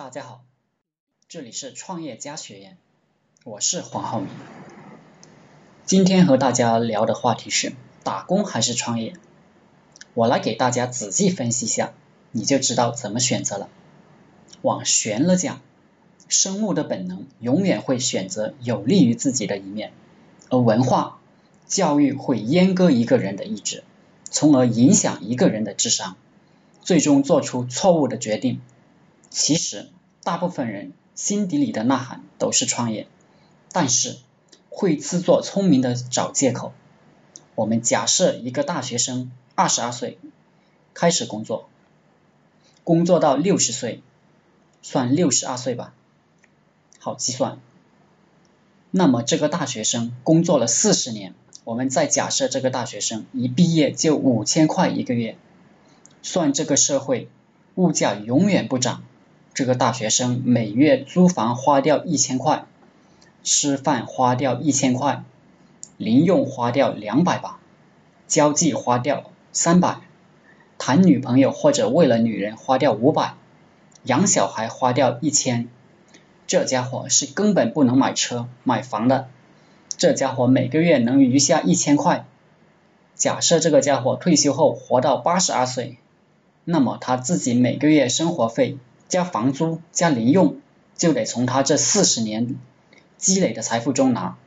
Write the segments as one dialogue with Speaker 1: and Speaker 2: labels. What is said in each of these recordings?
Speaker 1: 大家好，这里是创业家学院，我是黄浩明。今天和大家聊的话题是打工还是创业？我来给大家仔细分析一下，你就知道怎么选择了。往玄了讲，生物的本能永远会选择有利于自己的一面，而文化教育会阉割一个人的意志，从而影响一个人的智商，最终做出错误的决定。其实，大部分人心底里的呐喊都是创业，但是会自作聪明的找借口。我们假设一个大学生二十二岁开始工作，工作到六十岁，算六十二岁吧，好计算。那么这个大学生工作了四十年，我们再假设这个大学生一毕业就五千块一个月，算这个社会物价永远不涨。这个大学生每月租房花掉一千块，吃饭花掉一千块，零用花掉两百吧，交际花掉三百，谈女朋友或者为了女人花掉五百，养小孩花掉一千，这家伙是根本不能买车买房的。这家伙每个月能余下一千块，假设这个家伙退休后活到八十二岁，那么他自己每个月生活费。加房租加零用，就得从他这四十年积累的财富中拿。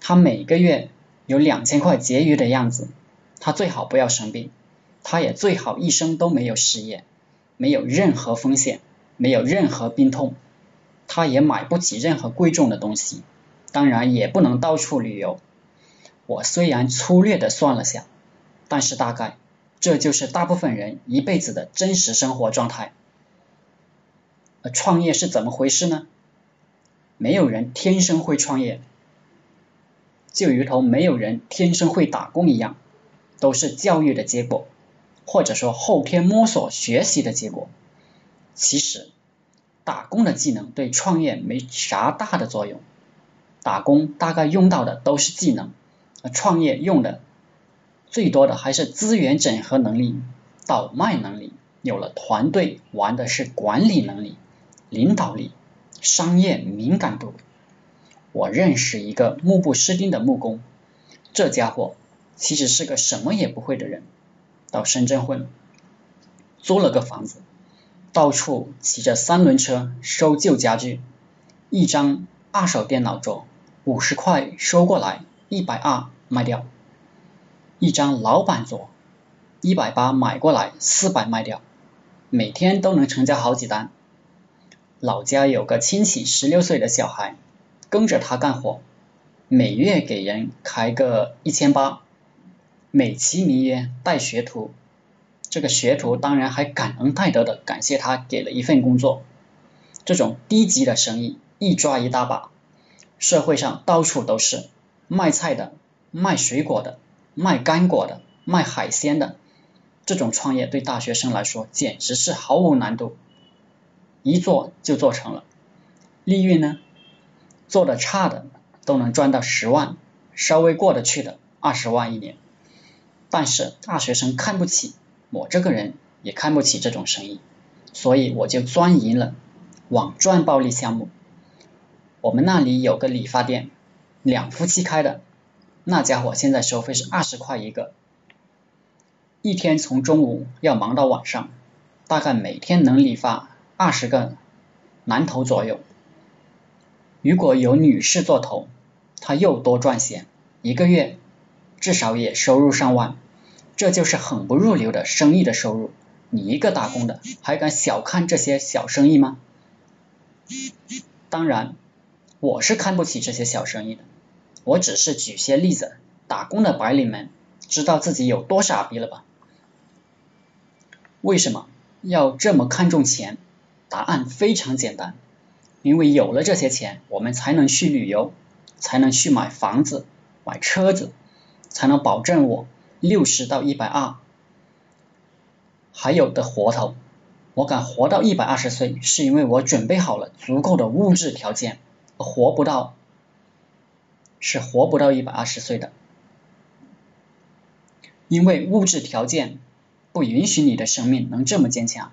Speaker 1: 他每个月有两千块结余的样子，他最好不要生病，他也最好一生都没有失业，没有任何风险，没有任何病痛，他也买不起任何贵重的东西，当然也不能到处旅游。我虽然粗略的算了下，但是大概这就是大部分人一辈子的真实生活状态。创业是怎么回事呢？没有人天生会创业，就如同没有人天生会打工一样，都是教育的结果，或者说后天摸索学习的结果。其实，打工的技能对创业没啥大的作用，打工大概用到的都是技能，而创业用的最多的还是资源整合能力、倒卖能力，有了团队玩的是管理能力。领导力、商业敏感度。我认识一个目不识丁的木工，这家伙其实是个什么也不会的人。到深圳混，租了个房子，到处骑着三轮车收旧家具。一张二手电脑桌，五十块收过来，一百二卖掉；一张老板桌，一百八买过来，四百卖掉。每天都能成交好几单。老家有个亲戚，十六岁的小孩跟着他干活，每月给人开个一千八，美其名曰带学徒。这个学徒当然还感恩戴德的感谢他给了一份工作。这种低级的生意一抓一大把，社会上到处都是卖菜的、卖水果的、卖干果的、卖海鲜的。这种创业对大学生来说简直是毫无难度。一做就做成了，利润呢，做的差的都能赚到十万，稍微过得去的二十万一年。但是大学生看不起我这个人，也看不起这种生意，所以我就钻营了网赚暴利项目。我们那里有个理发店，两夫妻开的，那家伙现在收费是二十块一个，一天从中午要忙到晚上，大概每天能理发。二十个男头左右，如果有女士做头，他又多赚些，一个月至少也收入上万，这就是很不入流的生意的收入。你一个打工的还敢小看这些小生意吗？当然，我是看不起这些小生意的，我只是举些例子，打工的白领们知道自己有多傻逼了吧？为什么要这么看重钱？答案非常简单，因为有了这些钱，我们才能去旅游，才能去买房子、买车子，才能保证我六十到一百二还有的活头。我敢活到一百二十岁，是因为我准备好了足够的物质条件，活不到是活不到一百二十岁的，因为物质条件不允许你的生命能这么坚强。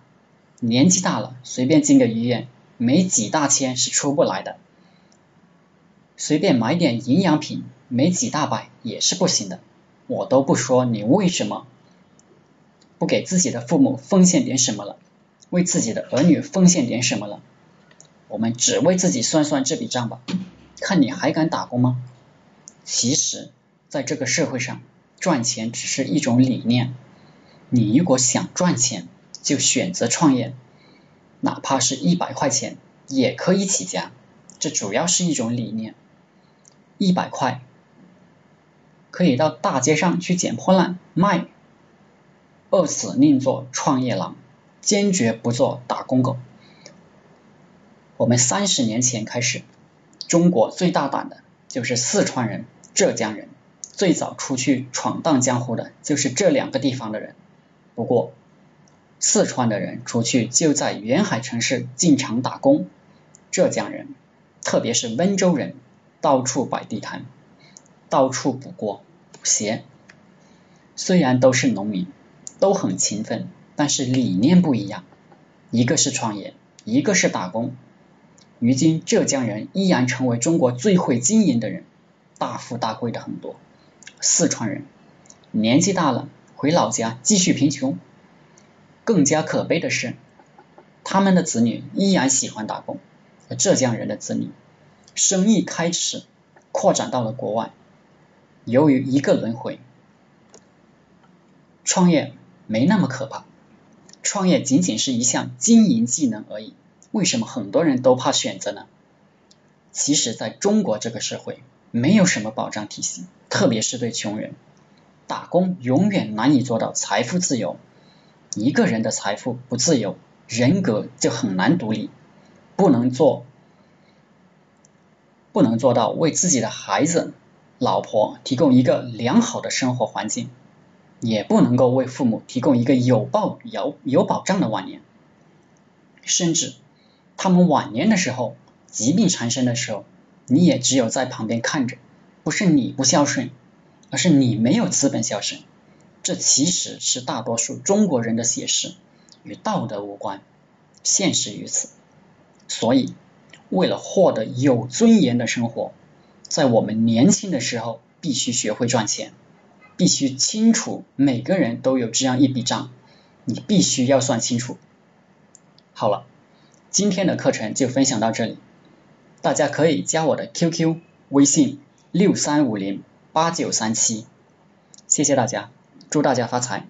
Speaker 1: 年纪大了，随便进个医院，没几大千是出不来的。随便买点营养品，没几大百也是不行的。我都不说你为什么不给自己的父母奉献点什么了，为自己的儿女奉献点什么了。我们只为自己算算这笔账吧，看你还敢打工吗？其实，在这个社会上，赚钱只是一种理念。你如果想赚钱，就选择创业，哪怕是一百块钱也可以起家。这主要是一种理念。一百块可以到大街上去捡破烂卖，饿死宁做创业狼，坚决不做打工狗。我们三十年前开始，中国最大胆的就是四川人、浙江人，最早出去闯荡江湖的就是这两个地方的人。不过，四川的人出去就在沿海城市进厂打工，浙江人，特别是温州人。到处摆地摊，到处补锅补鞋。虽然都是农民，都很勤奋，但是理念不一样。一个是创业，一个是打工。如今浙江人依然成为中国最会经营的人，大富大贵的很多。四川人年纪大了，回老家继续贫穷。更加可悲的是，他们的子女依然喜欢打工，而浙江人的子女。生意开始扩展到了国外，由于一个轮回，创业没那么可怕，创业仅仅是一项经营技能而已。为什么很多人都怕选择呢？其实，在中国这个社会，没有什么保障体系，特别是对穷人，打工永远难以做到财富自由。一个人的财富不自由，人格就很难独立，不能做。不能做到为自己的孩子、老婆提供一个良好的生活环境，也不能够为父母提供一个有保有有保障的晚年，甚至他们晚年的时候，疾病缠身的时候，你也只有在旁边看着，不是你不孝顺，而是你没有资本孝顺。这其实是大多数中国人的写实，与道德无关，现实于此。所以。为了获得有尊严的生活，在我们年轻的时候必须学会赚钱，必须清楚每个人都有这样一笔账，你必须要算清楚。好了，今天的课程就分享到这里，大家可以加我的 QQ 微信六三五零八九三七，谢谢大家，祝大家发财。